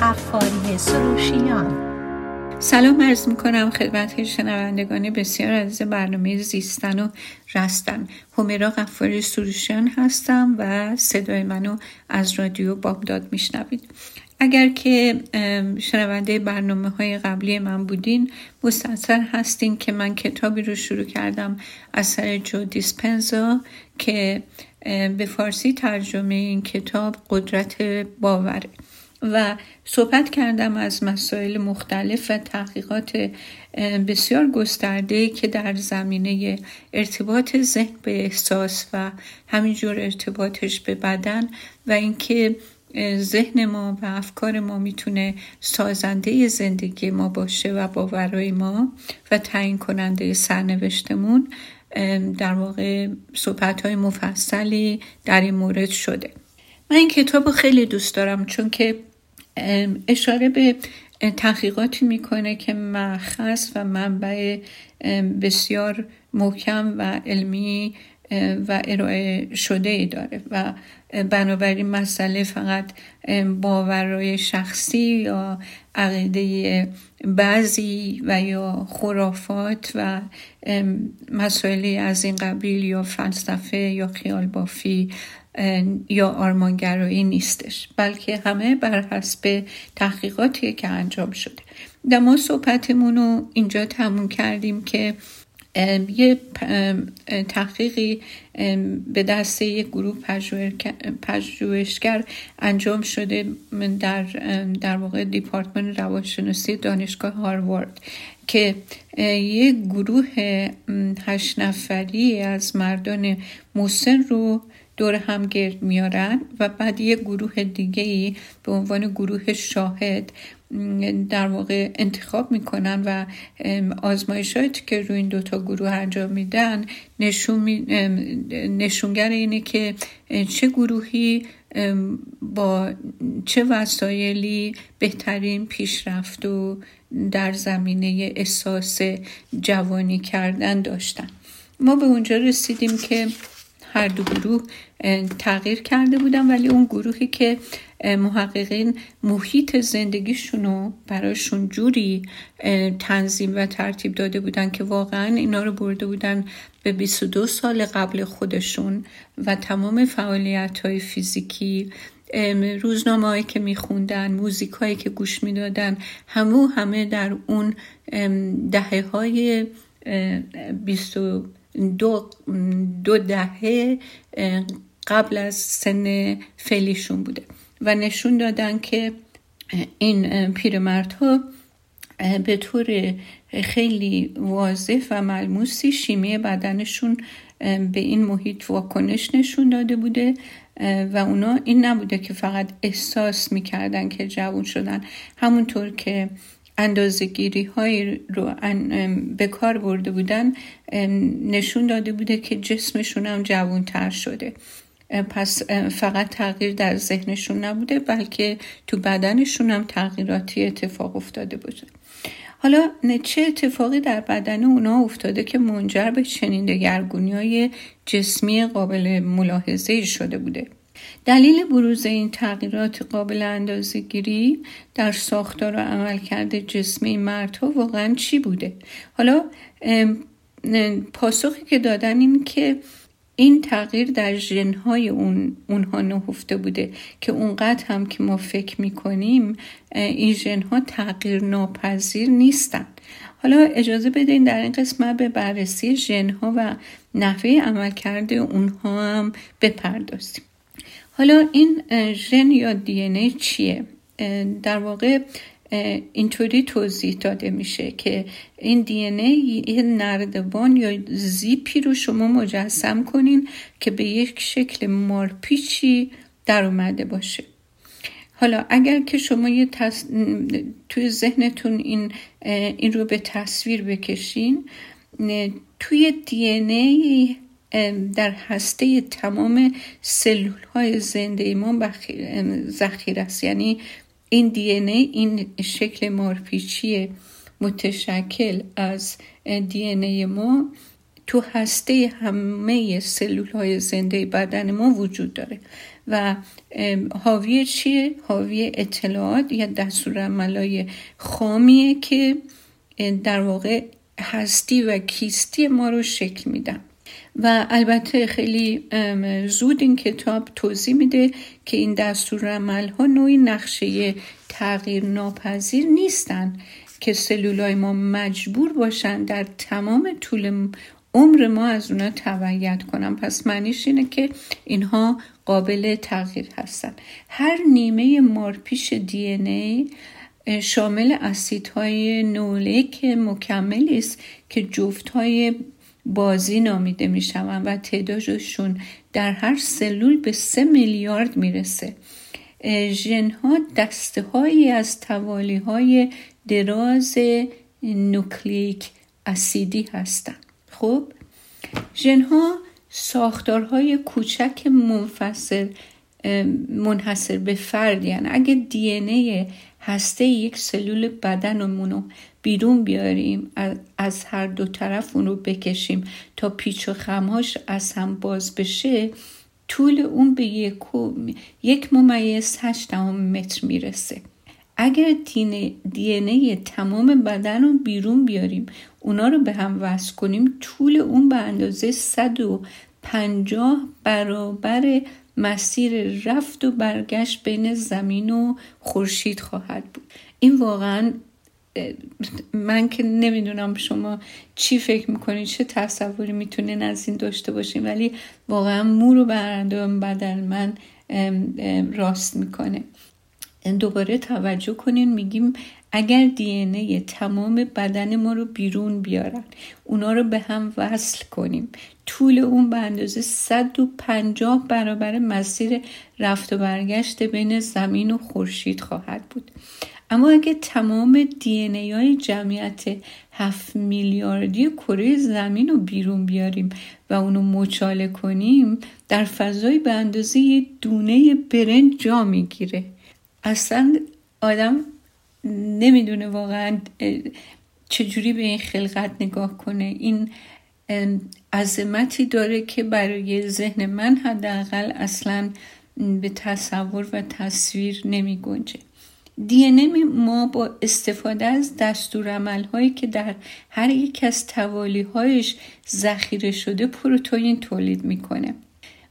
قفاری سروشیان سلام عرض می کنم خدمت شنوندگان بسیار عزیز برنامه زیستن و رستن. همیرا قفاری سروشیان هستم و صدای منو از رادیو بابداد میشنوید. اگر که شنونده برنامه های قبلی من بودین مستثر هستین که من کتابی رو شروع کردم اثر جو دیسپنزا که به فارسی ترجمه این کتاب قدرت باوره. و صحبت کردم از مسائل مختلف و تحقیقات بسیار گسترده که در زمینه ارتباط ذهن به احساس و همینجور ارتباطش به بدن و اینکه ذهن ما و افکار ما می‌تونه سازنده زندگی ما باشه و باورهای ما و تعیین کننده سرنوشتمون در واقع صحبت های مفصلی در این مورد شده. من این کتاب خیلی دوست دارم چون که اشاره به تحقیقاتی می‌کنه که مخص و منبع بسیار محکم و علمی و ارائه شده ای داره و بنابراین مسئله فقط باورهای شخصی یا عقیده بعضی و یا خرافات و مسائلی از این قبیل یا فلسفه یا خیال بافی یا آرمانگرایی نیستش. بلکه همه بر حسب تحقیقاتی که انجام شده. در ما صحبتمون رو اینجا تموم کردیم که یه تحقیقی به دست یک گروه پژوهشگر انجام شده در در واقع دیپارتمان روانشناسی دانشگاه هاروارد که یک گروه هشت نفری از مردان مسن رو دور هم گرد میارن و بعد یه گروه دیگه ای به عنوان گروه شاهد در واقع انتخاب می‌کنن و آزمایشاتی که روی این دوتا گروه انجام میدن نشون نشونگر اینه که چه گروهی با چه وسایلی بهترین پیشرفت و در زمینه احساس جوانی کردن داشتن. ما به اونجا رسیدیم که هر دو گروه تغییر کرده بودن ولی اون گروهی که محققین محیط زندگیشونو براشون جوری تنظیم و ترتیب داده بودن که واقعا اینا رو برده بودن به 22 سال قبل خودشون و تمام فعالیت های فیزیکی روزنامه هایی که میخوندن موزیک هایی که گوش می‌دادن همو همه در اون دهه های 22 دو, دو دهه قبل از سن فعلیشون بوده. و نشون دادن که این پیرمردها به طور خیلی واضح و ملموسی شیمی بدنشون به این محیط واکنش نشون داده بوده و اونا این نبوده که فقط احساس می‌کردن که جوون شدن. همونطور که اندازگیری های رو به کار برده بودن نشون داده بوده که جسمشون هم جوانتر شده. پس فقط تغییر در ذهنشون نبوده بلکه تو بدنشون هم تغییراتی اتفاق افتاده بوده حالا چه اتفاقی در بدن اونا افتاده که منجر به چنین دگرگونی های جسمی قابل ملاحظه شده بوده؟ دلیل بروز این تغییرات قابل اندازه گیری در ساختار و عملکرد جسمی مردها واقعا چی بوده؟ حالا پاسخی که دادن این که این تغییر در ژنهای اون اونها نهفته بوده که اونقدر هم که ما فکر می‌کنیم این ژنها تغییر ناپذیر نیستن. حالا اجازه بدین در این قسمت به بررسی ژنها و نحوه عملکرد اونها هم بپردازیم. حالا این ژن یا دی چیه؟ در واقع اینطوری توضیح داده میشه که این دی یه نردبان یا زیپی رو شما مجسم کنین که به یک شکل مارپیچی در اومده باشه. حالا اگر که شما یه توی ذهنتون این, این رو به تصویر بکشین توی دی ای در هسته تمام سلول های زنده ما ذخیره است. یعنی این دی ای این شکل مارپیچی متشکل از دی ای ما تو هسته همه سلول های زنده بدن ما وجود داره و حاوی چیه؟ حاوی اطلاعات یا دستورالعملای خامیه که در واقع هستی و کیستی ما رو شکل میدن و البته خیلی زود این کتاب توضیح میده که این دستورالعمل ها نوعی نقشه تغییر ناپذیر نیستن که سلولای ما مجبور باشن در تمام طول عمر ما از اونا تبعیت کنم پس معنیش اینه که اینها قابل تغییر هستن. هر نیمه مارپیش دی ای شامل اسیدهای نولک مکملی است که جفتهای بازی نامیده می شوند و تعدادشون در هر سلول به سه میلیارد می‌رسه. ژنها دسته هایی از توالی های دراز نوکلیک اسیدی هستند خب؟ ژنها ساختارهای کوچک منفصل منحصر به فرد یعنی اگه دی ای هسته یک سلول بدنمون رو بیرون بیاریم از هر دو طرف اون رو بکشیم تا پیچ و خمهاش از هم باز بشه طول اون به یک, یک ممیز هشت متر می‌رسه. اگر دی ای تمام بدن رو بیرون بیاریم اونا رو به هم وصل کنیم طول اون به اندازه 150 برابر مسیر رفت و برگشت بین زمین و خورشید خواهد بود. این واقعا من که نمی‌دونم شما چی فکر می‌کنید چه تصوری می‌تونین از این داشته باشین ولی واقعا مو رو برندم بدل من راست می‌کنه. دوباره توجه کنین میگیم اگر دی تمام بدن ما رو بیرون بیارن اونا رو به هم وصل کنیم طول اون به اندازه 150 برابر مسیر رفت و برگشت بین زمین و خورشید خواهد بود. اما اگه تمام دی ای های جمعیت 7 میلیاردی کره زمین رو بیرون بیاریم و اونو مچاله کنیم در فضای به اندازه یه دونه برنج جا می‌گیره. اصلا آدم نمی‌دونه واقعا چجوری به این خلقت نگاه کنه. این عظمتی داره که برای ذهن من حداقل اصلا به تصور و تصویر نمی گنجه دی ما با استفاده از دستورالعمل هایی که در هر یک از توالی هایش ذخیره شده پروتئین تولید می‌کنه.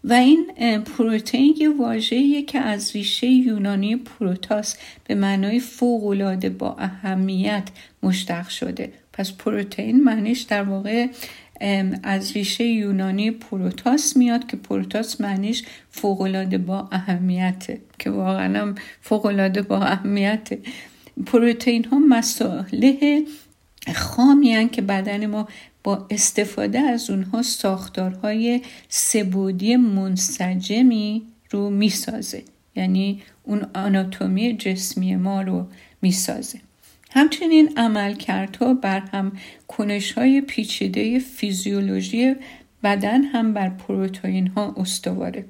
و این پروتئین یه واژه‌ایه که از ریشه یونانی پروتاس به معنای فوق‌العاده با اهمیت مشتق شده. پس پروتئین معنیش در واقع از ریشه یونانی پروتاس میاد که پروتاس معنیش فوقالعاده با اهمیته که واقعا فوقالعاده با اهمیته. پروتئین ها مساله خامی که بدن ما با استفاده از اونها ساختارهای سبودی منسجمی رو می‌سازه. یعنی اون آناتومی جسمی ما رو می‌سازه. همچنین عملکردها بر هم کنش های پیچیده فیزیولوژی بدن هم بر پروتئین ها استواره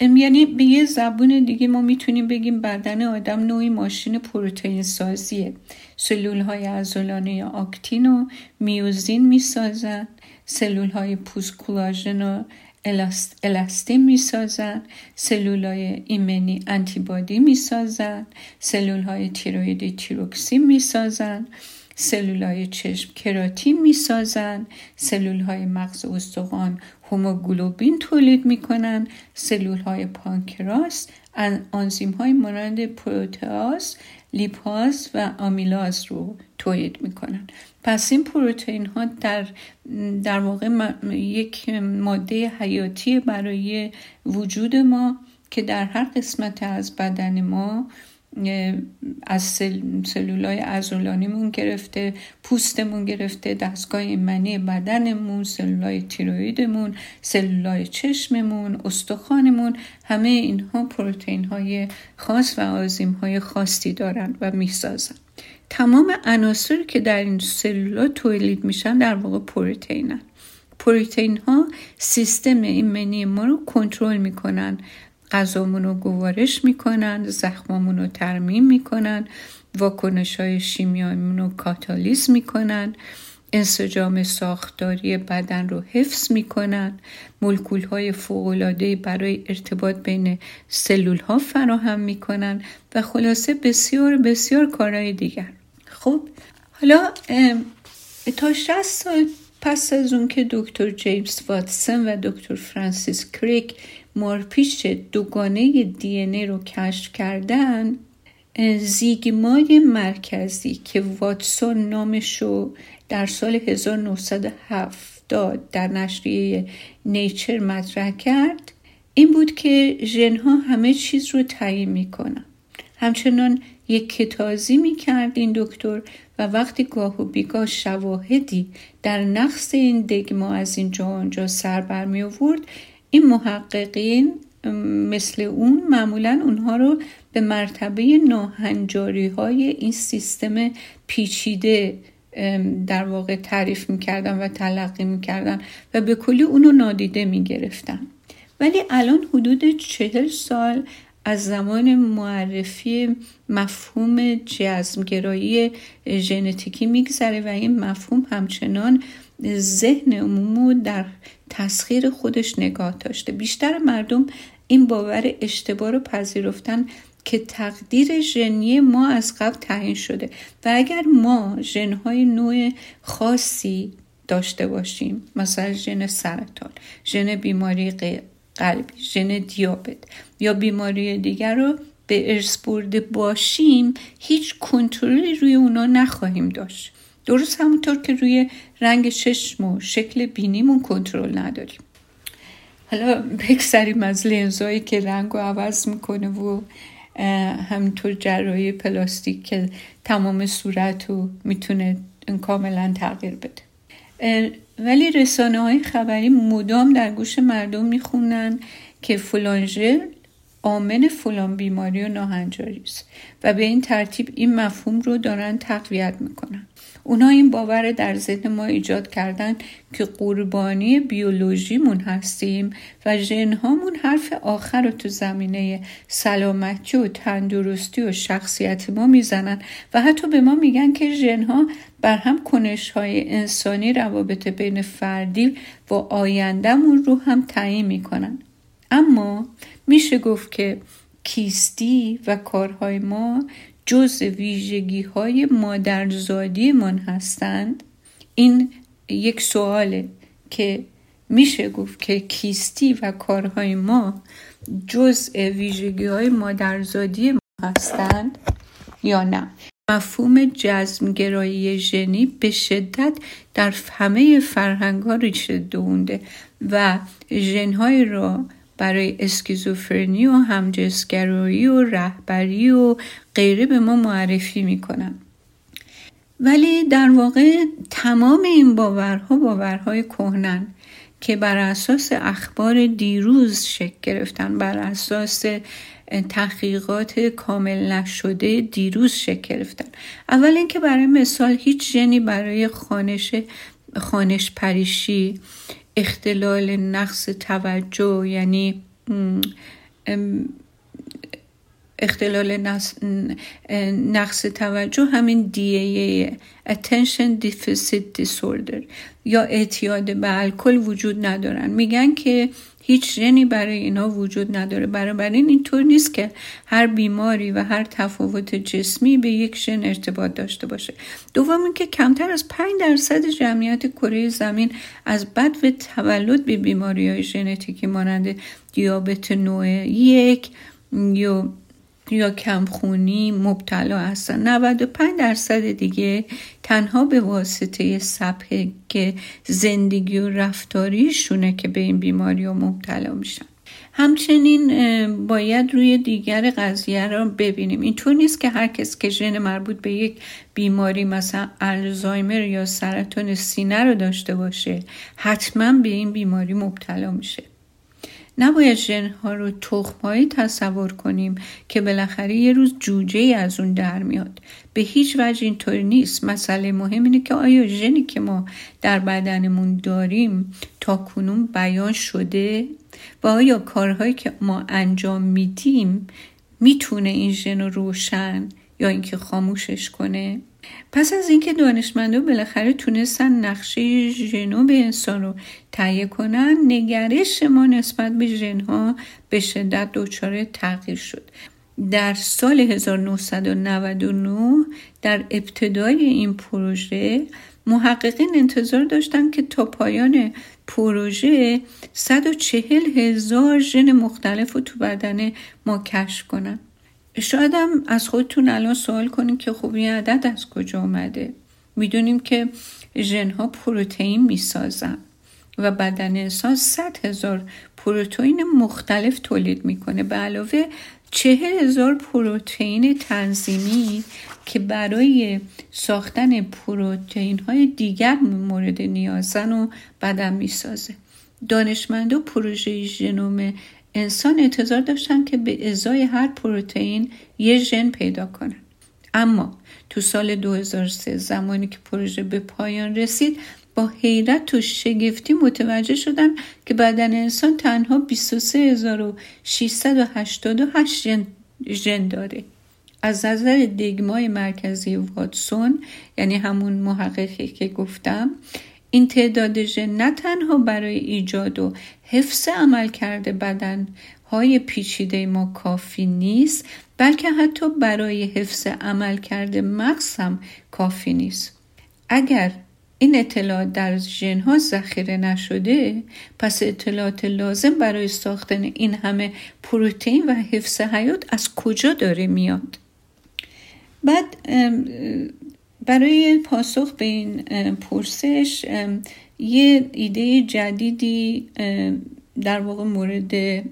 یعنی به یه زبون دیگه ما می‌تونیم بگیم بدن آدم نوعی ماشین پروتئین سازیه. سلول های ازولانی آکتین و میوزین می‌سازن سلول های پوست کلاژن و الاستین می‌سازن سلول های ایمنی انتیبادی می‌سازن سلول های تیرویدی تیروکسین می‌سازن سلول های چشم کراتین می‌سازن سلول های مغز استخوان هوموگلوبین تولید می‌کنن سلول های پانکراس آنزیم های مانند پروتئاز لیپاز و آمیلاز رو تولید می‌کنن پس این پروتئین ها در در واقع یک ماده حیاتی برای وجود ما که در هر قسمت از بدن ما از سل... سلولای ازولانیمون گرفته پوستمون گرفته دستگاه ایمنی بدنمون سلولای تیرویدمون سلولای چشممون استخوانمون همه اینها پروتئین های خاص و آزیم های خاصی دارند و می‌سازن. تمام عناصری که در این سلولا تولید میشن در واقع پروتئینن. پروتئین ها سیستم ایمنی ما رو کنترل می‌کنن. غذامون رو گوارش می‌کنن زخمامون رو ترمیم می‌کنن واکنش های شیمیاییمون رو کاتالیز می‌کنن انسجام ساختاری بدن رو حفظ می‌کنن ملکول های فوقلاده برای ارتباط بین سلول ها فراهم می‌کنن و خلاصه بسیار بسیار کارهای دیگر. خب حالا تا 60 سال پس از اون که دکتر جیمز واتسون و دکتر فرانسیس کریک مارپیچ دوگانه دی ای رو کشف کردن زیگمای مرکزی که واتسون نامشو در هزار 1970 در نشریه نیچر مطرح کرد این بود که ژنها همه چیز رو تعیین می‌کنن. همچنان یک کتازی می‌کرد این دکتر و وقتی گاه و بیگاه شواهدی در نقص این دگما از اینجا آنجا سر برمی آورد این محققین مثل اون معمولا اونها رو به مرتبه ناهنجاری های این سیستم پیچیده در واقع تعریف می‌کردن و تلقی می‌کردن و به کلی اونو نادیده می‌گرفتن. ولی الان حدود چهل سال از زمان معرفی مفهوم جزمگرایی ژنتیکی میگذره و این مفهوم همچنان ذهن عمومو در تسخیر خودش نگاه داشته. بیشتر مردم این باور اشتباه رو پذیرفتن که تقدیر ژنی ما از قبل تعیین شده و اگر ما ژنهای نوع خاصی داشته باشیم مثلا ژن سرطان ژن بیماری قلبی ژن دیابت. یا بیماری دیگر رو به ارث برده باشیم هیچ کنترلی روی اونا نخواهیم داشت. درست همونطور که روی رنگ چشم و شکل بینیمون کنترل نداریم. حالا بگذریم از لنزایی که رنگ رو عوض می‌کنه و همینطور جراحی پلاستیک که تمام صورت رو می‌تونه کاملا تغییر بده. ولی رسانه های خبری مدام در گوش مردم می‌خونن که فلانژل آمن فلان بیماری و ناهنجاری است و به این ترتیب این مفهوم رو دارن تقویت می‌کنن. اونا این باور در ذهن ما ایجاد کردن که قربانی بیولوژیمون هستیم و ژنهامون حرف آخر رو تو زمینه سلامتی و تندرستی و شخصیت ما می‌زنن و حتی به ما میگن که ژنها بر هم کنش های انسانی روابط بین فردی و آیندهمون رو هم تعیین می‌کنن. اما میشه گفت که کیستی و کارهای ما جز ویژگی های مادرزادی من هستند؟ این یک سواله که میشه گفت که کیستی و کارهای ما جز ویژگی های مادرزادی ما هستند یا نه؟ مفهوم جزمگرایی ژنی به شدت در همه فرهنگ ها ریشه دونده و ژنهایی را برای اسکیزوفرنی و همجنسگرایی و رهبری و غیره به ما معرفی می‌کنن. ولی در واقع تمام این باورها باورهای کهنن که بر اساس اخبار دیروز شکل گرفتن بر اساس تحقیقات کامل نشده دیروز شکل گرفتن. اول اینکه برای مثال هیچ ژنی برای خانش خانش پریشی اختلال نقص توجه یعنی اختلال نقص توجه همین دی attention deficit disorder یا اعتیاد به الکل وجود ندارن. میگن که هیچ ژنی برای اینا وجود نداره. برای این اینطور نیست که هر بیماری و هر تفاوت جسمی به یک ژن ارتباط داشته باشه. دوم اینکه کمتر از 5 درصد جمعیت کره زمین از بد و تولد به بیماری های ژنتیکی مانند دیابت نوع یک یا یا کمخونی مبتلا هستن. 95 درصد دیگه تنها به واسطه که زندگی و رفتاریشونه که به این بیماری ها مبتلا میشن. همچنین باید روی دیگر قضیه را ببینیم. اینطور نیست که هر کس که ژن مربوط به یک بیماری مثلا الزایمر یا سرطان سینه رو داشته باشه حتما به این بیماری مبتلا میشه. نباید ژنها رو تخمهایی تصور کنیم که بالاخره یه روز جوجه از اون در میاد. به هیچ وجه اینطوری نیست. مسئله مهم اینه که آیا ژنی که ما در بدنمون داریم تا کنون بیان شده و آیا کارهایی که ما انجام میدیم می‌تونه این ژن رو روشن یا اینکه خاموشش کنه؟ پس از اینکه دانشمندا بالاخره تونستن نقشه ژنوم انسان رو تهیه کنن نگرش ما نسبت به ژنها به شدت دچار تغییر شد. در سال 1999 در ابتدای این پروژه محققین انتظار داشتن که تا پایان پروژه 140 هزار ژن مختلف رو تو بدن ما کشف کنن. شاید هم از خودتون الان سوال کنیم که خب این عدد از کجا آمده می‌دونیم که ژن ها پروتئین می‌سازن و بدن انسان 100 هزار پروتئین مختلف تولید می‌کنه. به علاوه چهل هزار پروتئین تنظیمی که برای ساختن پروتئین های دیگر مورد نیازن و بدن می‌سازه. دانشمندا پروژه ژنوم انسان انتظار داشتن که به ازای هر پروتئین یه ژن پیدا کنن اما تو سال 2003 زمانی که پروژه به پایان رسید با حیرت و شگفتی متوجه شدن که بدن انسان تنها 23688 ژن داره. از نظر دگمای مرکزی واتسون یعنی همون محققی که گفتم این تعداد ژن نه تنها برای ایجاد و حفظ عمل کرده بدن های پیچیده ما کافی نیست بلکه حتی برای حفظ عمل کرده مغز هم کافی نیست. اگر این اطلاعات در ژن ها ذخیره نشده پس اطلاعات لازم برای ساختن این همه پروتئین و حفظ حیات از کجا داره میاد؟ بعد برای پاسخ به این پرسش یه ایده جدیدی در واقع مورد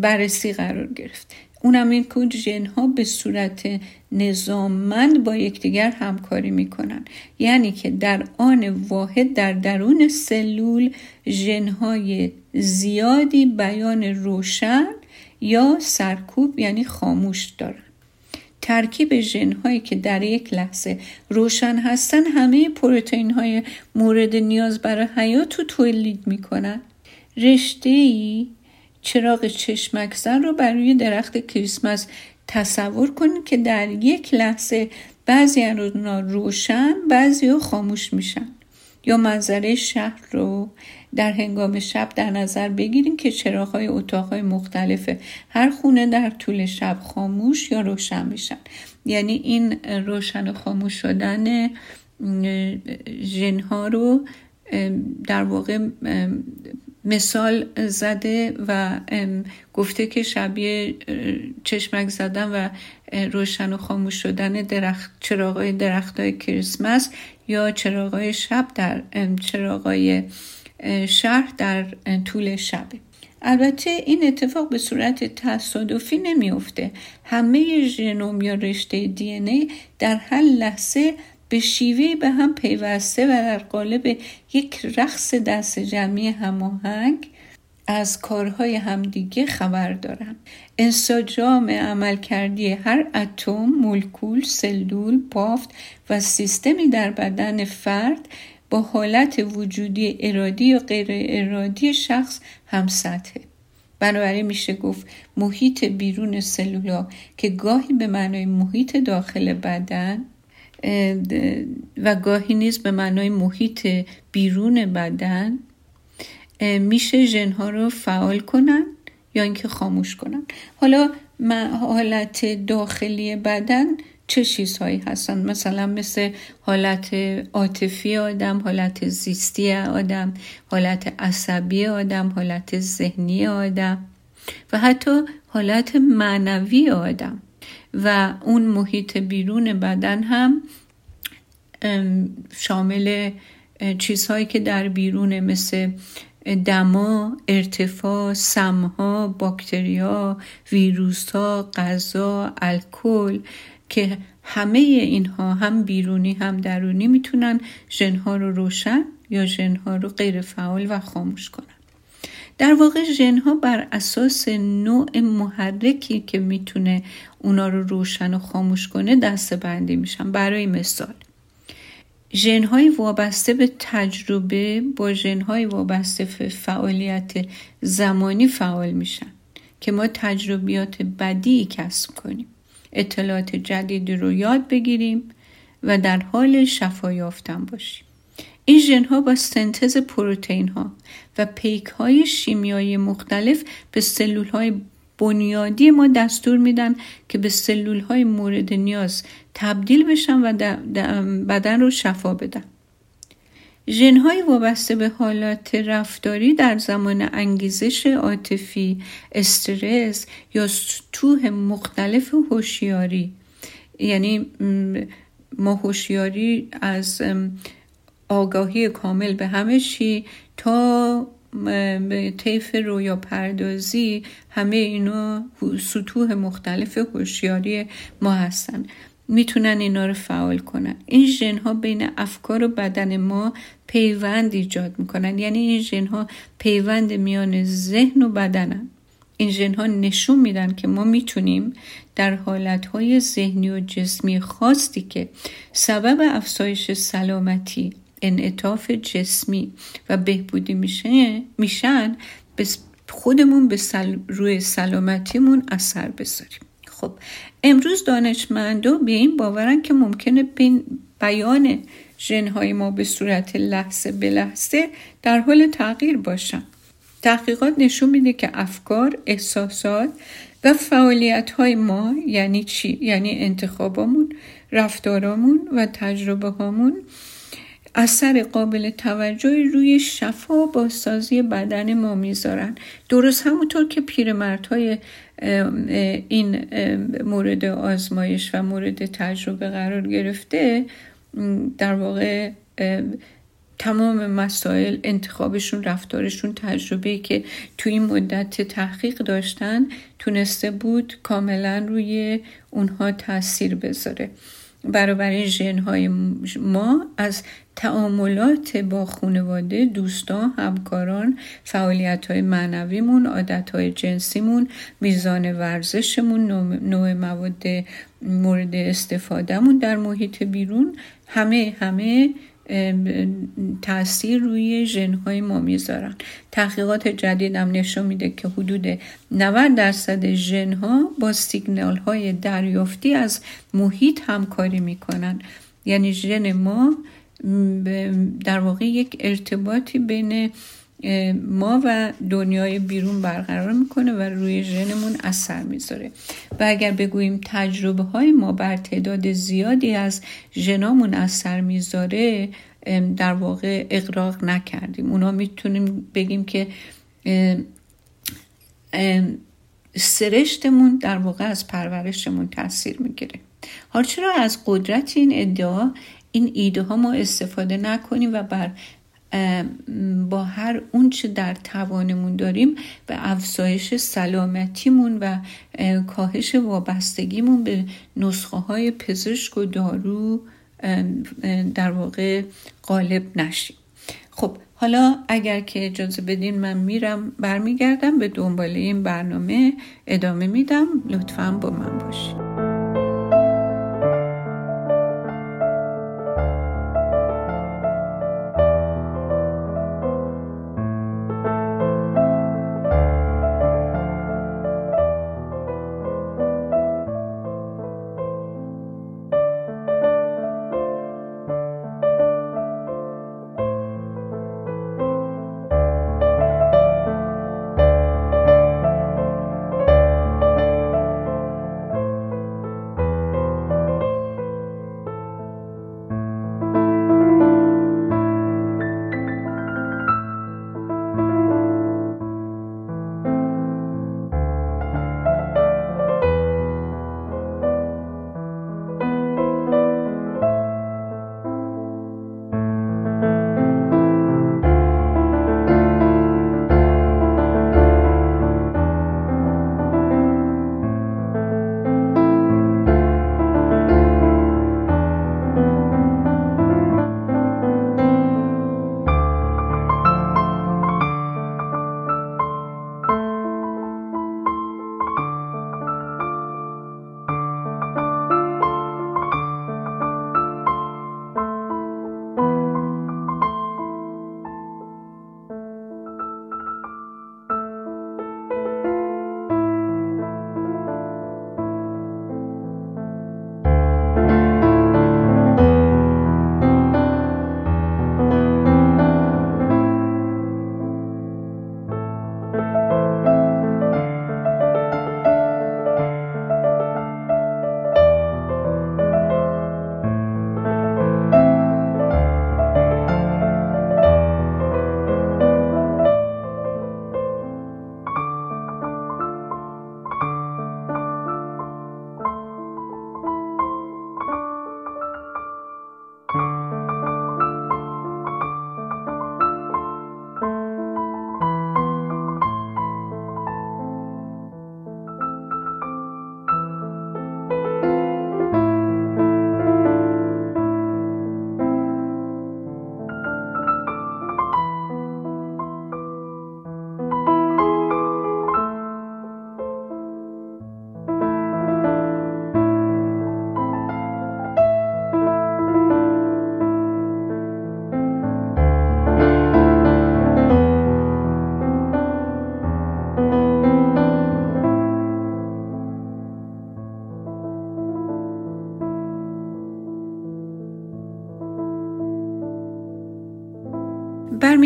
بررسی قرار گرفت. اونم این که ژن ها به صورت نظاممند با یکدیگر همکاری می‌کنن. یعنی که در آن واحد در درون سلول ژن های زیادی بیان روشن یا سرکوب یعنی خاموش دارن. ترکیب ژن هایی که در یک لحظه روشن هستن همه پروتئین های مورد نیاز برای حیات رو تولید می‌کنن. رشته ای چراغ چشمک زن رو برای درخت کریسمس تصور کنید که در یک لحظه بعضی از روشن بعضی ها خاموش میشن. یا منظره شهر رو در هنگام شب در نظر بگیریم که چراغهای اتاقهای مختلف هر خونه در طول شب خاموش یا روشن میشن. یعنی این روشن و خاموش شدن ژنها رو در واقع مثال زده و گفته که شبیه چشمک زدن و روشن و خاموش شدن درخت چراغای درخت های کریسمس یا چراغای شب در چراغای شهر در طول شب. البته این اتفاق به صورت تصادفی نمیافته. همه ژنوم یا رشته دی ای در هر لحظه به شیوه به هم پیوسته و در قالب یک رقص دست جمعی هماهنگ از کارهای همدیگه خبر دارم انسجام عمل کردی هر اتم، مولکول، سلول، بافت و سیستمی در بدن فرد با حالت وجودی ارادی یا غیر ارادی شخص هم سطحه. بنابراین میشه گفت محیط بیرون سلولا که گاهی به معنای محیط داخل بدن و گاهی نیز به معنای محیط بیرون بدن میشه ژنها رو فعال کنن یا اینکه خاموش کنن. حالا حالت داخلی بدن چه چیزهایی هستن؟ مثلا مثل حالت عاطفی آدم حالت زیستی آدم حالت عصبی آدم حالت ذهنی آدم و حتی حالت معنوی آدم و اون محیط بیرون بدن هم شامل چیزهایی که در بیرون مثل دما، ارتفاع، سمها، باکتریا، ویروس ها، غذا، الکل که همه اینها هم بیرونی هم درونی می‌تونن ژنها رو روشن یا ژنها رو غیر فعال و خاموش کنن. در واقع ژنها بر اساس نوع محرکی که می‌تونه اونا رو روشن و خاموش کنه دسته بندی میشن. برای مثال ژنهای وابسته به تجربه با ژنهای وابسته به فعالیت زمانی فعال میشن که ما تجربیات بدی کسب کنیم. اطلاعات جدیدی رو یاد بگیریم و در حال شفا یافتن باشیم. این ژن ها با سنتز پروتئین ها و پیک های شیمیایی مختلف به سلول های بنیادی ما دستور میدن که به سلول های مورد نیاز تبدیل بشن و بدن رو شفا بدن. ژن های وابسته به حالات رفتاری در زمان انگیزش عاطفی استرس یا سطوح مختلف هوشیاری. یعنی ما هوشیاری از آگاهی کامل به همه چی تا به طیف رویا پردازی همه اینا سطوح مختلف هوشیاری ما هستن. می‌تونن اینا رو فعال کنن. این ژن ها بین افکار و بدن ما پیوند ایجاد می‌کنن. یعنی این ژن ها پیوند میان ذهن و بدنن. این ژن ها نشون میدن که ما می‌تونیم در حالت های ذهنی و جسمی خاصی که سبب افزایش سلامتی انعطاف جسمی و بهبودی میشه میشن به خودمون به روی سلامتیمون اثر بذاریم. خب امروز دانشمندا به این باورن که ممکنه بیان ژنهای ما به صورت لحظه به لحظه در حال تغییر باشن تحقیقات نشون میده که افکار، احساسات و فعالیت های ما یعنی چی؟ یعنی انتخابامون، رفتارامون و تجربه هامون اثر قابل توجهی روی شفا و بازسازی بدن ما می‌ذارن درست همونطور که پیرمردهای این مورد آزمایش و مورد تجربه قرار گرفته در واقع تمام مسائل انتخابشون رفتارشون تجربه که تو این مدت تحقیق داشتن تونسته بود کاملا روی اونها تاثیر بذاره. برابر ژنهای ما از تعاملات با خانواده دوستان همکاران فعالیت های معنویمون عادت های جنسیمون میزان ورزشمون نوع مواد مورد استفادهمون در محیط بیرون همه همه تاثیر روی ژنهای ما می‌ذارن. تحقیقات جدید هم نشون میده که حدود 90 درصد ژنها با سیگنال های دریافتی از محیط همکاری می‌کنن. یعنی ژن ما در واقع یک ارتباطی بین ما و دنیای بیرون برقرار می‌کنه و روی ژنمون اثر می‌ذاره. و اگر بگوییم تجربه های ما بر تعداد زیادی از ژنامون اثر می‌ذاره در واقع اقراق نکردیم. اونا می‌تونیم بگیم که سرشتمون در واقع از پرورشمون تاثیر می‌گیره. حال چرا از قدرت این ادعا این ایده ها ما استفاده نکنیم و بر با هر اونچه در توانمون داریم به افزایش سلامتیمون و کاهش وابستگیمون به نسخه های پزشک و دارو در واقع غالب نشیم. خب حالا اگر که اجازه بدین من میرم برمیگردم به دنباله این برنامه ادامه میدم. لطفا با من باشید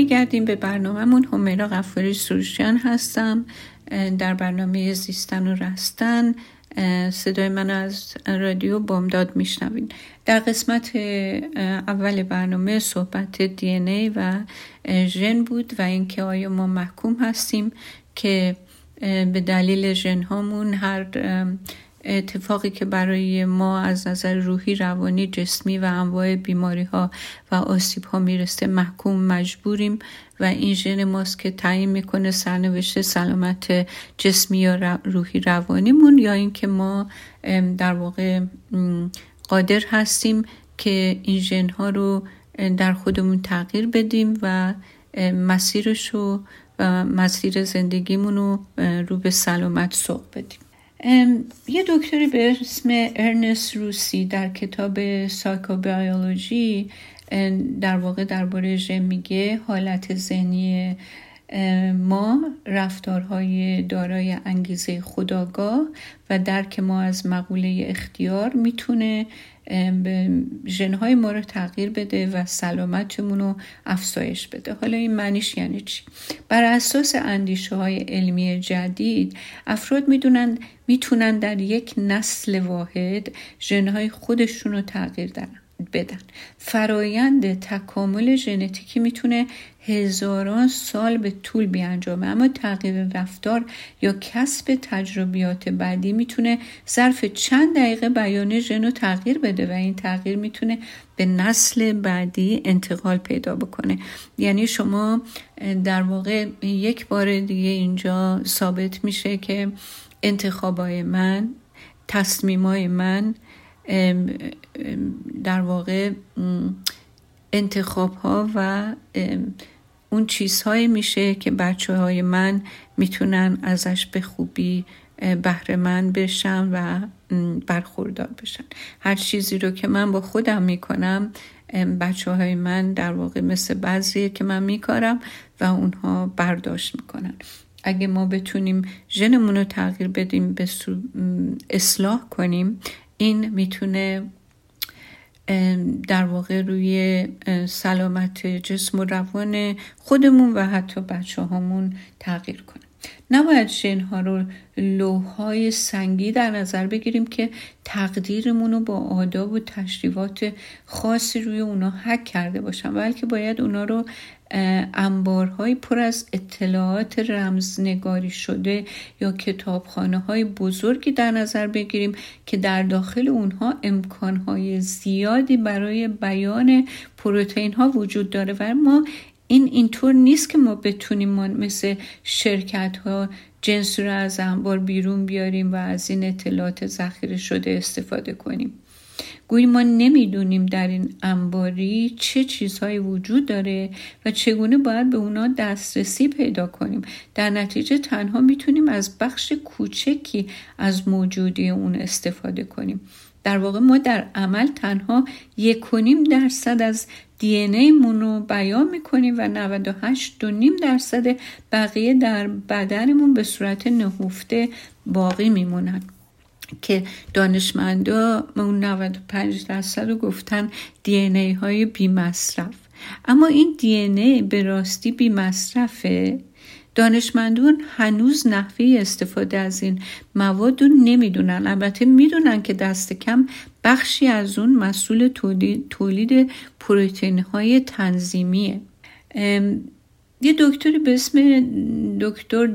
برمیگردیم به برنامهمون. همیرا غفاری سروشیان هستم در برنامه زیستن و رستن. صدای من از رادیو بامداد میشنوین در قسمت اول برنامه صحبت دی ای و ژن بود و اینکه آیا ما محکوم هستیم که به دلیل ژن هامون هر اتفاقی که برای ما از نظر روحی روانی جسمی و انواع بیماری ها و آسیب ها می‌رسه محکوم مجبوریم و این ژن ماست که تعیین می‌کنه سرنوشت سلامت جسمی یا روحی روانیمون یا اینکه ما در واقع قادر هستیم که این ژن ها رو در خودمون تغییر بدیم و مسیرش رو و مسیر زندگیمون رو رو به سلامت سوق بدیم. یه دکتری به اسم ارنست روسی در کتاب سایکوبیولوژی در واقع درباره ژن میگه حالت ذهنی ما رفتارهای دارای انگیزه خداگاه و درک ما از مقوله اختیار می‌تونه ژنهای ما رو تغییر بده و سلامتمون رو افزایش بده حالا این معنیش یعنی چی بر اساس اندیشه های علمی جدید افراد می‌دونن می‌تونن در یک نسل واحد ژنهای خودشون رو تغییر دن. بدن. فرایند تکامل ژنتیکی می‌تونه هزاران سال به طول بیانجامه. اما تغییر رفتار یا کسب تجربیات بعدی می‌تونه ظرف چند دقیقه بیان ژن رو تغییر بده و این تغییر می‌تونه به نسل بعدی انتقال پیدا بکنه. یعنی شما در واقع یک بار دیگه اینجا ثابت میشه که انتخابای من تصمیمای من در واقع انتخاب ها و اون چیزهایی میشه که بچه های من می‌تونن ازش به خوبی بهره من بشن و برخوردار بشن. هر چیزی رو که من با خودم می‌کنم بچه های من در واقع مثل بعضیه که من میکارم و اونها برداشت می‌کنن. اگه ما بتونیم ژنمون رو تغییر بدیم به اصلاح کنیم این می‌تونه در واقع روی سلامت جسم و روان خودمون و حتی بچه هامون تغییر کنه. نباید ها رو لوهای سنگی در نظر بگیریم که تقدیرمون رو با آداب و تشریفات خاصی روی اونا حک کرده باشن بلکه باید اونا رو انبارهای پر از اطلاعات رمزنگاری شده یا کتابخانه های بزرگی در نظر بگیریم که در داخل اونها امکانهای زیادی برای بیان پروتئین ها وجود داره و ما این اینطور نیست که ما بتونیم ما مثل شرکت ها جنس رو از انبار بیرون بیاریم و از این اطلاعات ذخیره شده استفاده کنیم. گویی ما نمی‌دونیم در این انباری چه چیزهایی وجود داره و چگونه باید به اونا دسترسی پیدا کنیم. در نتیجه تنها می‌تونیم از بخش کوچکی از موجودی اون استفاده کنیم. در واقع ما در عمل تنها یک درصد از دی این رو بیان می‌کنیم و 98 و نیم درصد بقیه در بدنمون به صورت نهفته باقی میمونن. که دانشمندا اون 95 درصد رو گفتن دی ای های بی مصرف اما این دی ای به راستی بی مصرفه دانشمندون هنوز نحوه استفاده از این مواد رو نمی‌دونن. البته می‌دونن که دست کم بخشی از اون مسئول تولید پروتئین های تنظیمیه. یه دکتری به اسم دکتر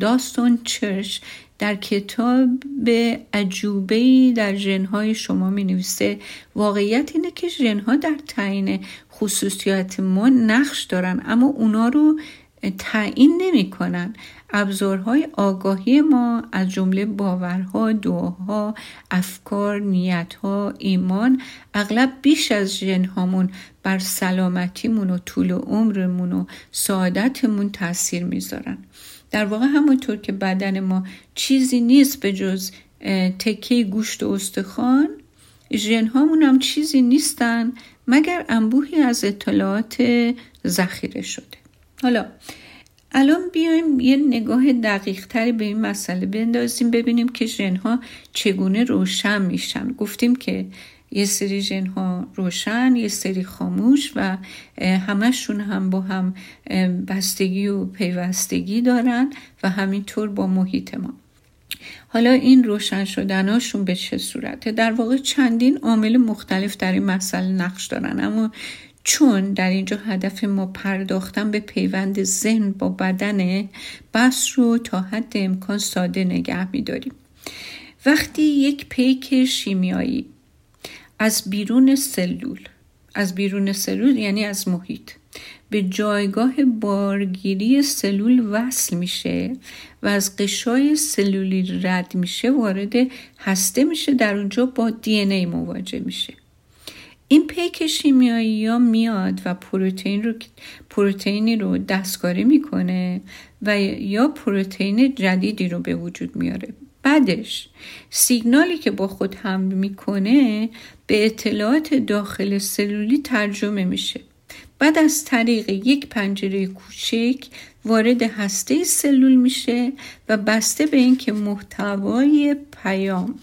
داستون چرچ در کتاب عجوبه در ژنهای شما می نویسه واقعیت اینه که ژنها در تعیین خصوصیات ما نقش دارن اما اونا رو تعیین نمی کنن ابزارهای آگاهی ما از جمله باورها، دعاها، افکار، نیتها، ایمان اغلب بیش از ژنهامون بر سلامتیمون و طول عمرمون و سعادتمون تاثیر می‌ذارن. در واقع همونطور که بدن ما چیزی نیست به جز تکه گوشت و استخوان ژنهامون هم چیزی نیستن مگر انبوهی از اطلاعات ذخیره شده. حالا الان بیایم یه نگاه دقیق تری به این مسئله بندازیم ببینیم که ژنها چگونه روشن میشن. گفتیم که یه سری ژن ها روشن یه سری خاموش و همشون هم با هم بستگی و پیوستگی دارن و همینطور با محیط ما. حالا این روشن شدناشون به چه صورته؟ در واقع چندین عامل مختلف در این مسئله نقش دارن اما چون در اینجا هدف ما پرداختن به پیوند ذهن با بدن بس رو تا حد امکان ساده نگه میداریم. وقتی یک پیک شیمیایی از بیرون سلول. از بیرون سلول یعنی از محیط. به جایگاه بارگیری سلول وصل میشه و از قشای سلولی رد میشه وارد هسته میشه در اونجا با دی ای مواجه میشه. این پیک شیمیایی ها میاد و پروتئین رو پروتئینی رو دستکاری می‌کنه و یا پروتئین جدیدی رو به وجود میاره. بعدش سیگنالی که با خود هم می‌کنه به اطلاعات داخل سلولی ترجمه میشه. بعد از طریق یک پنجره کوچک وارد هسته سلول میشه و بسته به اینکه محتوای پیام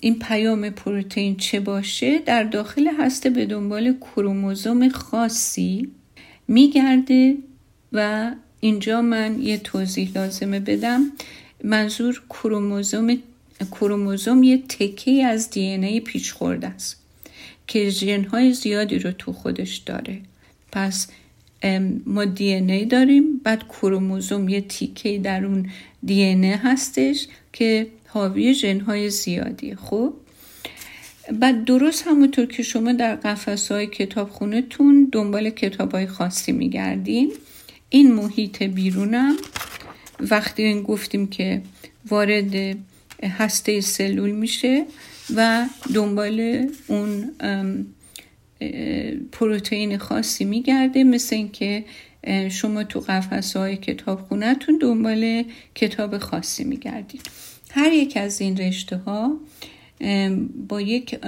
این پیام پروتئین چه باشه در داخل هسته به دنبال کروموزوم خاصی میگرده و اینجا من یه توضیح لازمه بدم. منظور کروموزوم کروموزوم یه تکه از دی ای پیچ خورده است که ژن زیادی رو تو خودش داره. پس ما دی ای داریم بعد کروموزوم یه تیکه در اون دی ای هستش که حاوی ژن های زیادی خب؟ بعد درست همونطور که شما در قفس های کتاب خونه تون دنبال کتاب های خاصی میگردیم این محیط بیرونم. وقتی این گفتیم که وارد هسته سلول میشه و دنبال اون پروتئین خاصی میگرده مثل اینکه شما تو قفس های کتاب خونتون دنبال کتاب خاصی میگردید. هر یک از این رشته ها با یک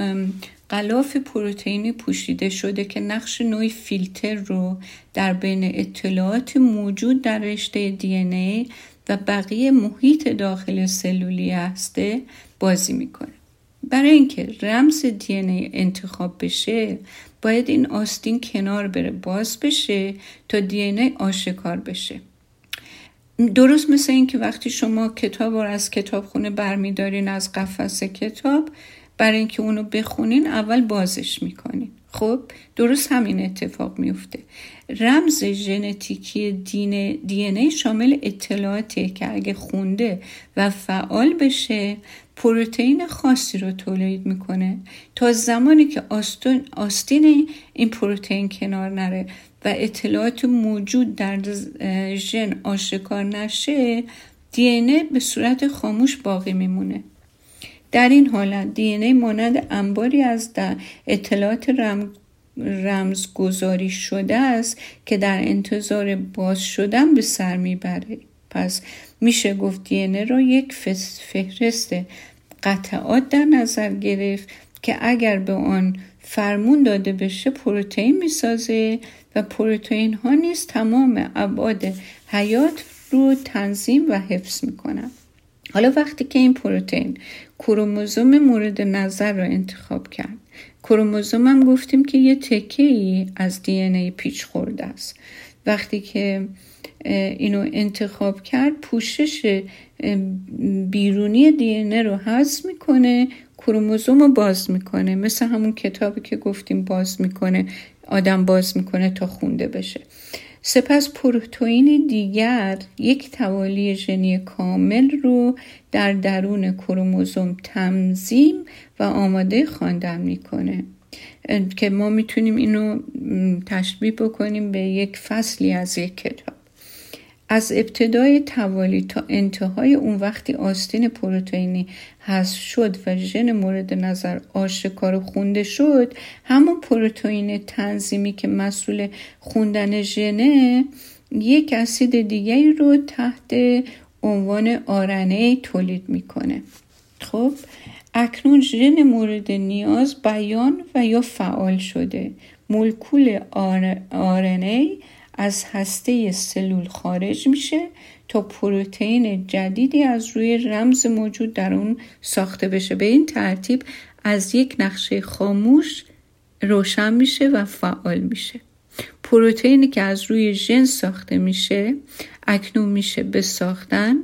غلاف پروتئینی پوشیده شده که نقش نوعی فیلتر رو در بین اطلاعات موجود در رشته دی ای و بقیه محیط داخل سلولی هسته بازی می‌کنه. برای اینکه رمز دی ای انتخاب بشه باید این آستین کنار بره باز بشه تا دی ای آشکار بشه. درست مثل اینکه وقتی شما کتاب رو از کتابخونه برمیدارین از قفس کتاب برای اینکه اونو بخونین اول بازش می‌کنین. خب درست همین اتفاق میفته رمز ژنتیکی دی ای شامل اطلاعاتی که اگه خونده و فعال بشه پروتئین خاصی رو تولید می‌کنه. تا زمانی که آستین, آستین این پروتئین کنار نره و اطلاعات موجود در ژن آشکار نشه دی به صورت خاموش باقی میمونه. در این حالت دی ای مانند انباری از اطلاعات رمزگذاری شده است که در انتظار باز شدن به سر می‌بره. پس میشه گفت دی را یک فهرست قطعات در نظر گرفت که اگر به آن فرمون داده بشه پروتئین می‌سازه و پروتئین ها نیز تمام ابعاد حیات رو تنظیم و حفظ می‌کنن حالا وقتی که این پروتئین کروموزوم مورد نظر رو انتخاب کرد کروموزوم هم گفتیم که یه تکه ای از دی ای پیچ خورده است. وقتی که اینو انتخاب کرد پوشش بیرونی دی ای رو حذف می‌کنه کروموزوم رو باز می‌کنه. مثل همون کتابی که گفتیم باز می‌کنه آدم باز می‌کنه تا خونده بشه. سپس پروتئین دیگر یک توالی ژنی کامل رو در درون کروموزوم تنظیم و آماده خواندن می‌کنه. که ما می‌تونیم اینو تشبیه بکنیم به یک فصلی از یک کتاب. از ابتدای توالی تا انتهای اون وقتی آستین پروتئینی حذف شد و ژن مورد نظر آشکار خونده شد همون پروتئین تنظیمی که مسئول خوندن ژنه یک اسید دیگری رو تحت عنوان آرنه تولید می‌کنه. خب اکنون ژن مورد نیاز بیان و یا فعال شده. مولکول آرنه از هسته سلول خارج میشه تا پروتئین جدیدی از روی رمز موجود در اون ساخته بشه. به این ترتیب از یک نقشه خاموش روشن میشه و فعال میشه. پروتئینی که از روی ژن ساخته میشه اکنون میشه به ساختن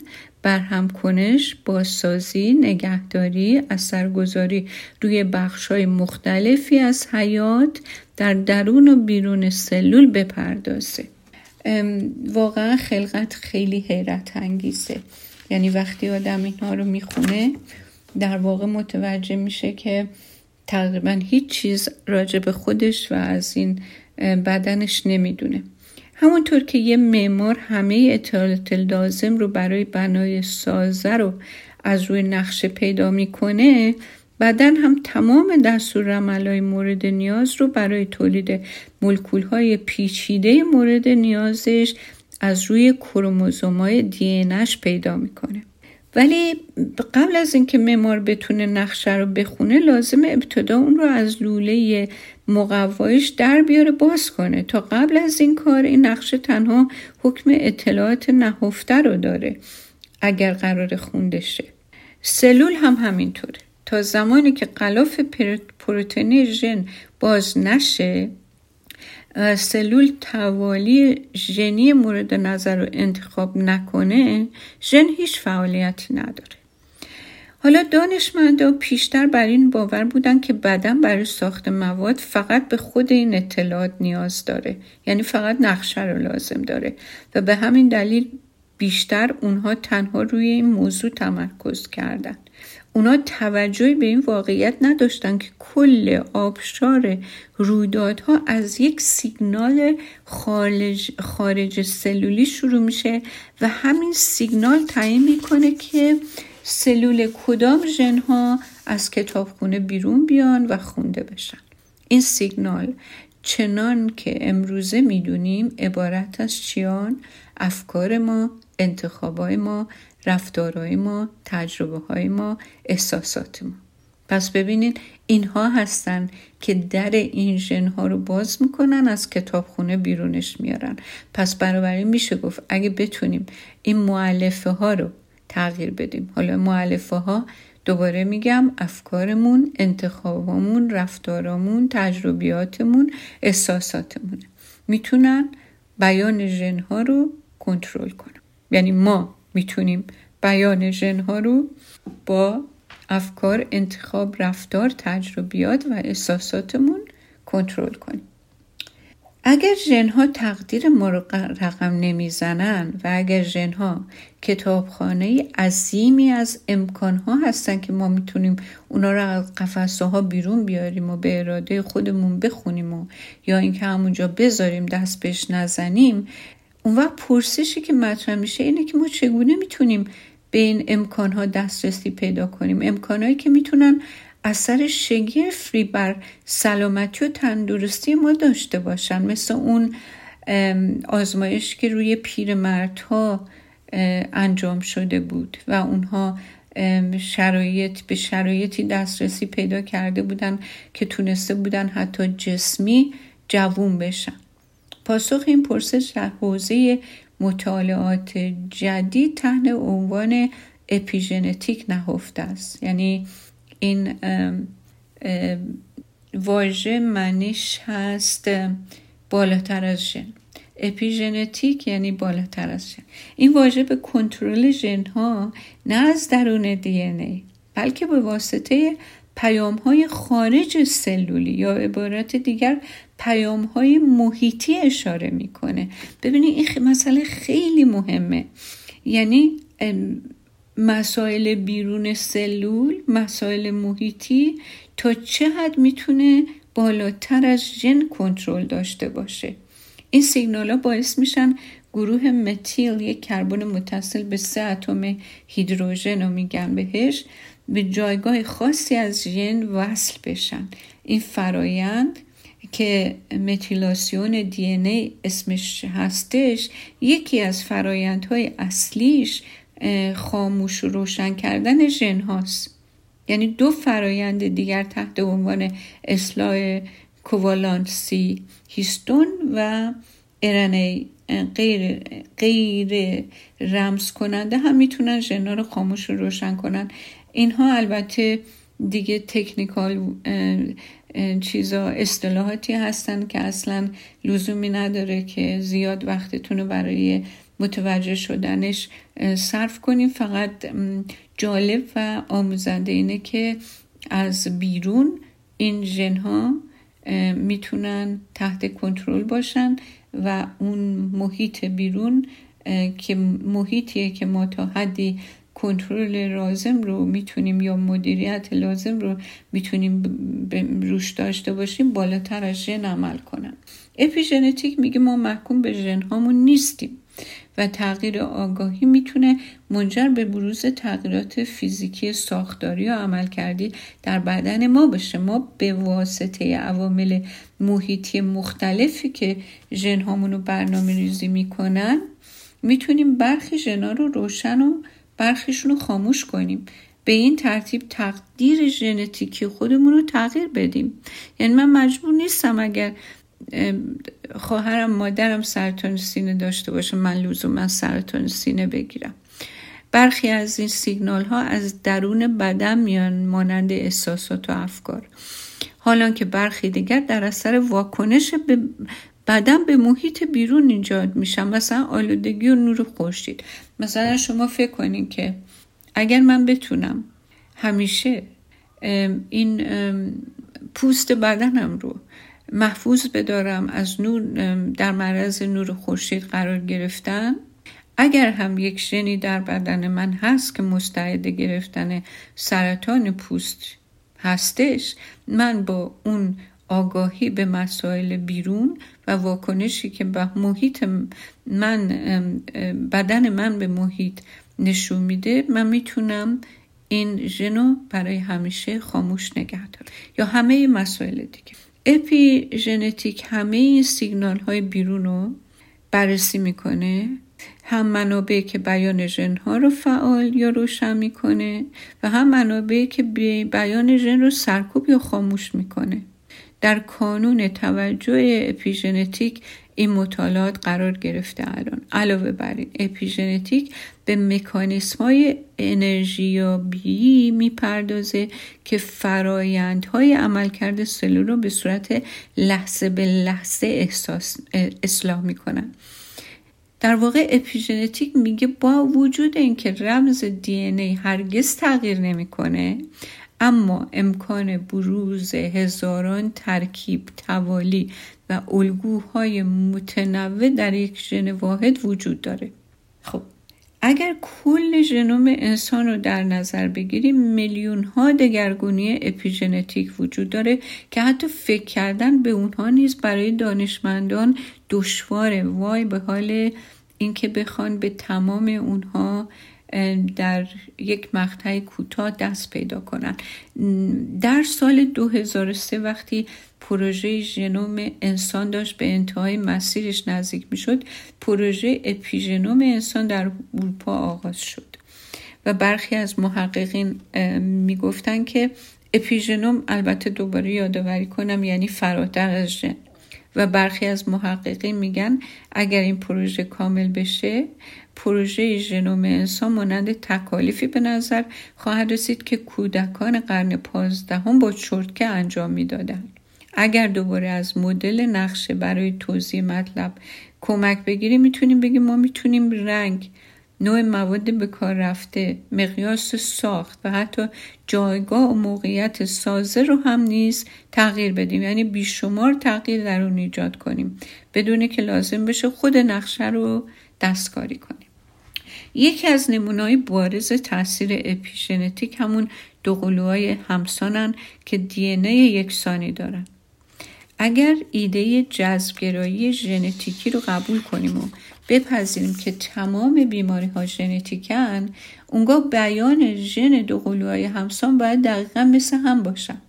برهم کنش، بازسازی، نگهداری، اثرگذاری روی بخشهای مختلفی از حیات در درون و بیرون سلول بپردازه. واقعا خلقت خیلی حیرت انگیزه. یعنی وقتی آدم اینها رو می‌خونه در واقع متوجه میشه که تقریبا هیچ چیز راجع به خودش و از این بدنش نمی‌دونه. همونطور که یه معمار همه اطلاعات لازم رو برای بنای سازه رو از روی نقشه پیدا می‌کنه بدن هم تمام دستور های مورد نیاز رو برای تولید ملکول های پیچیده مورد نیازش از روی کروموزوم های دی پیدا می‌کنه. ولی قبل از اینکه معمار بتونه نقشه رو بخونه لازم ابتدا اون رو از لوله مقوایش در بیاره باز کنه. تا قبل از این کار این نقشه تنها حکم اطلاعات نهفته رو داره اگر قرار خونده شه. سلول هم همینطوره. تا زمانی که قلاف پروتئین ژن باز نشه سلول توالی ژنی مورد نظر رو انتخاب نکنه ژن هیچ فعالیتی نداره. حالا دانشمندا پیشتر بر این باور بودن که بدن برای ساخت مواد فقط به خود این اطلاعات نیاز داره یعنی فقط نقشه رو لازم داره و به همین دلیل بیشتر اونها تنها روی این موضوع تمرکز کردن. اونا توجهی به این واقعیت نداشتن که کل آبشار رویدادها از یک سیگنال خارج, خارج سلولی شروع میشه و همین سیگنال تعیین می‌کنه که سلول کدام ژنها از کتابخونه بیرون بیان و خونده بشن. این سیگنال چنان که امروزه می‌دونیم عبارت از چیان؟ افکار ما انتخابای ما رفتارهای ما تجربه های ما احساسات ما. پس ببینید اینها هستن که در این ژن ها رو باز می‌کنن از کتابخونه بیرونش میارن. پس برابری میشه گفت اگه بتونیم این معلفه ها رو تغییر بدیم. حالا معلفه ها دوباره میگم افکارمون انتخابمون رفتارمون تجربیاتمون احساساتمون می‌تونن بیان ژن ها رو کنترل کنن. یعنی ما می‌تونیم بیان ژنها رو با افکار انتخاب رفتار تجربیات و احساساتمون کنترل کنیم. اگر ژنها تقدیر ما رو رقم نمی‌زنن و اگر ژنها کتابخانه عظیمی از امکانها هستن که ما می‌تونیم اونا رو از قفسه ها بیرون بیاریم و به اراده خودمون بخونیم و یا اینکه همونجا بذاریم دست بهش نزنیم اون وقت پرسشی که مطرح میشه اینه که ما چگونه می‌تونیم به این امکانها دسترسی پیدا کنیم؟ امکانهایی که می‌تونن اثر شگرفی بر سلامتی و تندرستی ما داشته باشن. مثل اون آزمایش که روی پیرمردها انجام شده بود و اونها شرایط به شرایطی دسترسی پیدا کرده بودن که تونسته بودن حتی جسمی جوون بشن. پاسخ این پرسش در حوزه مطالعات جدید تحت عنوان اپیژنتیک نهفته است. یعنی این واژه منش هست بالاتر از ژن. اپیژنتیک یعنی بالاتر از ژن. این واژه به کنترل ژن ها نه از درون دی ای بلکه به واسطه پیام های خارج سلولی یا عبارت دیگر پیام های محیطی اشاره می‌کنه. ببینید این مسئله خیلی مهمه. یعنی مسائل بیرون سلول مسائل محیطی تا چه حد می‌تونه بالاتر از ژن کنترل داشته باشه. این سیگنال ها باعث میشن گروه متیل یک کربن متصل به سه اتم هیدروژن رو میگن بهش. به جایگاه خاصی از ژن وصل بشن. این فرایند که متیلاسیون دی ای اسمش هستش یکی از فرایندهای اصلیش خاموش و روشن کردن ژن هاست. یعنی دو فرایند دیگر تحت عنوان اصلاح کووالانسی هیستون و ارنه غیر, غیر رمز کننده هم می‌تونن ژنا رو خاموش رو روشن کنن. اینها البته دیگه تکنیکال چیزا اصطلاحاتی هستن که اصلا لزومی نداره که زیاد وقتتون رو برای متوجه شدنش صرف کنیم. فقط جالب و آموزنده اینه که از بیرون این ژن ها می‌تونن تحت کنترل باشن و اون محیط بیرون که محیطیه که ما تا حدی کنترل لازم رو می‌تونیم یا مدیریت لازم رو می‌تونیم روش داشته باشیم بالاتر از ژن عمل کنن. اپیژنتیک میگه ما محکوم به ژن هامون نیستیم و تغییر آگاهی می‌تونه منجر به بروز تغییرات فیزیکی ساختاری یا عملکردی در بدن ما بشه. ما به واسطه عوامل محیطی مختلفی که ژن رو برنامه ریزی می‌کنن می‌تونیم برخی ژنا رو روشن و برخیشون رو خاموش کنیم. به این ترتیب تقدیر ژنتیکی خودمون رو تغییر بدیم. یعنی من مجبور نیستم اگر خواهرم مادرم سرطان سینه داشته باشه من من سرطان سینه بگیرم. برخی از این سیگنال ها از درون بدن میان مانند احساسات و افکار. حالا که برخی دیگر در اثر واکنش به بدن به محیط بیرون ایجاد میشن مثلا آلودگی و نور خورشید. مثلا شما فکر کنید که اگر من بتونم همیشه این پوست بدنم رو محفوظ بدارم از نور در معرض نور خورشید قرار گرفتن اگر هم یک ژنی در بدن من هست که مستعد گرفتن سرطان پوست هستش من با اون آگاهی به مسائل بیرون و واکنشی که به محیط من بدن من به محیط نشون میده من می‌تونم این ژنو برای همیشه خاموش نگه دارم. یا همه مسائل دیگه. اپی ژنتیک همه این سیگنال های بیرون رو بررسی می‌کنه. هم منابعی که بیان ژن ها رو فعال یا روشن می‌کنه و هم منابعی که بیان ژن رو سرکوب یا خاموش می‌کنه. در کانون توجه اپیژنتیک این مطالعات قرار گرفته الان. علاوه بر این اپیژنتیک به مکانیسم های انرژیابی می‌پردازه که فرایندهای عملکرد سلول رو به صورت لحظه به لحظه احساس اصلاح می‌کنن. در واقع اپیژنتیک میگه با وجود اینکه رمز دی ای هرگز تغییر نمی‌کنه اما امکان بروز هزاران ترکیب توالی و الگوهای متنوع در یک ژن واحد وجود داره. خب اگر کل ژنوم انسان رو در نظر بگیریم میلیون ها دگرگونی اپیژنتیک وجود داره که حتی فکر کردن به اونها نیز برای دانشمندان دشواره. وای به حال اینکه بخوان به تمام اونها در یک مقطع کوتاه دست پیدا کنند در سال 2003 وقتی پروژه ژنوم انسان داشت به انتهای مسیرش نزدیک می‌شد پروژه اپیژنوم انسان در اروپا آغاز شد. و برخی از محققین می‌گفتن که اپیژنوم البته دوباره یادآوری کنم یعنی فراتر از ژن. و برخی از محققین میگن اگر این پروژه کامل بشه پروژه ژنوم انسان مانند تکالیفی به نظر خواهد رسید که کودکان قرن پازدهم با چرتکه انجام می‌دادند. اگر دوباره از مدل نقشه برای توضیح مطلب کمک بگیریم می‌تونیم بگیم ما می‌تونیم رنگ نوع مواد به کار رفته مقیاس ساخت و حتی جایگاه و موقعیت سازه رو هم نیز تغییر بدیم. یعنی بیشمار تغییر در اون ایجاد کنیم. بدون که لازم بشه خود نقشه رو دستکاری کنیم. یکی از نمونای بارز تاثیر اپیژنتیک همون دوقلوهای همسانن که دی یکسانی دارن. اگر ایده جذبگرایی ژنتیکی رو قبول کنیم و بپذیریم که تمام بیماری ها ژنتیکن اونگاه بیان ژن دوقلوهای همسان باید دقیقا مثل هم باشن.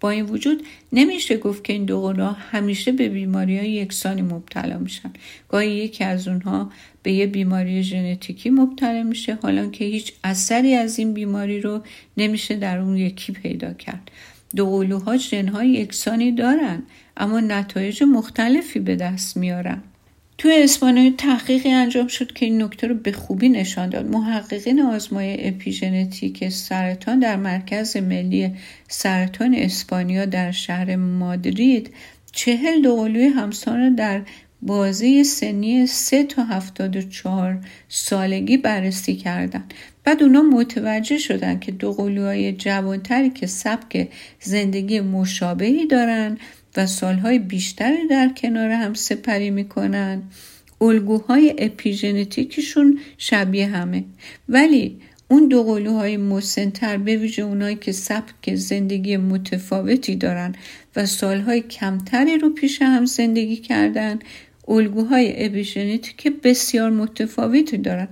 با این وجود نمیشه گفت که این دو همیشه به بیماری های یکسانی مبتلا میشن. گاهی یکی از اونها به یه بیماری ژنتیکی مبتلا میشه. حالا که هیچ اثری از این بیماری رو نمیشه در اون یکی پیدا کرد. دو ژن های یکسانی دارن اما نتایج مختلفی به دست میارن. توی اسپانیا تحقیقی انجام شد که این نکته رو به خوبی نشان داد. محققین آزمای اپیژنتیک سرطان در مرکز ملی سرطان اسپانیا در شهر مادرید چهل دوقلوی همسان در بازی سنی 3 تا 74 سالگی بررسی کردند. بعد اونا متوجه شدن که دو قلوهای جوانتری که سبک زندگی مشابهی دارن و سالهای بیشتری در کنار هم سپری می‌کنن الگوهای اپیژنتیکشون شبیه همه ولی اون دو قلوهای مسنتر به ویژه اونایی که سبک زندگی متفاوتی دارن و سالهای کمتری رو پیش هم زندگی کردن الگوهای اپیژنتیک بسیار متفاوتی دارن.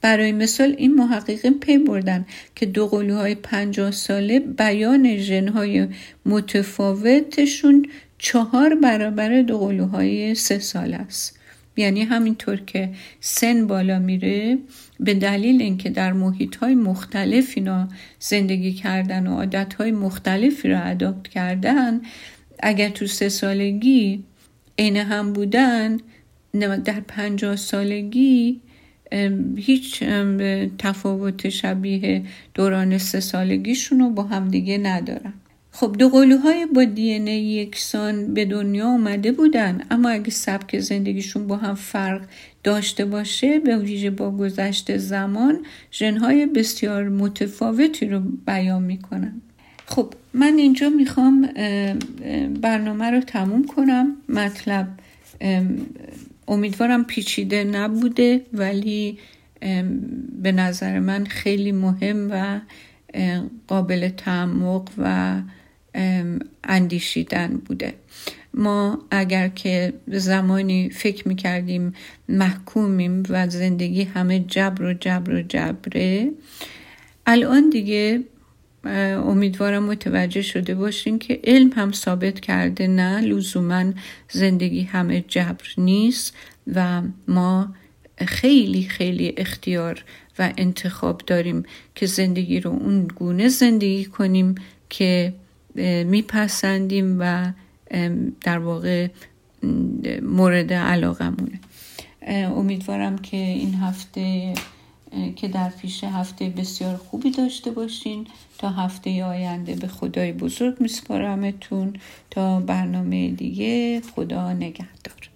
برای مثال این محققین پی بردن که دو قلوهای پنجاه ساله بیان ژنهای متفاوتشون چهار برابر دو قلوهای سه ساله است. یعنی همینطور که سن بالا میره به دلیل اینکه در محیط های مختلف اینا زندگی کردن و عادت های مختلفی را اداپت کردن اگر تو سه سالگی عین هم بودن در پنجاه سالگی هیچ تفاوت شبیه دوران سه سالگیشون رو با همدیگه ندارن. خب دو قلوهای با دی یکسان به دنیا آمده بودن اما اگه سبک زندگیشون با هم فرق داشته باشه به ویژه با گذشت زمان ژنهای بسیار متفاوتی رو بیان می‌کنن. خب من اینجا می‌خوام برنامه رو تموم کنم. مطلب امیدوارم پیچیده نبوده ولی به نظر من خیلی مهم و قابل تعمق و اندیشیدن بوده. ما اگر که زمانی فکر می‌کردیم محکومیم و زندگی همه جبر و جبر و جبره الان دیگه امیدوارم متوجه شده باشین که علم هم ثابت کرده نه لزوما زندگی همه جبر نیست و ما خیلی خیلی اختیار و انتخاب داریم که زندگی رو اون گونه زندگی کنیم که میپسندیم و در واقع مورد علاقمونه. امیدوارم که این هفته که در پیش هفته بسیار خوبی داشته باشین. تا هفته آینده به خدای بزرگ میسپارمتون. تا برنامه دیگه خدا نگهدار.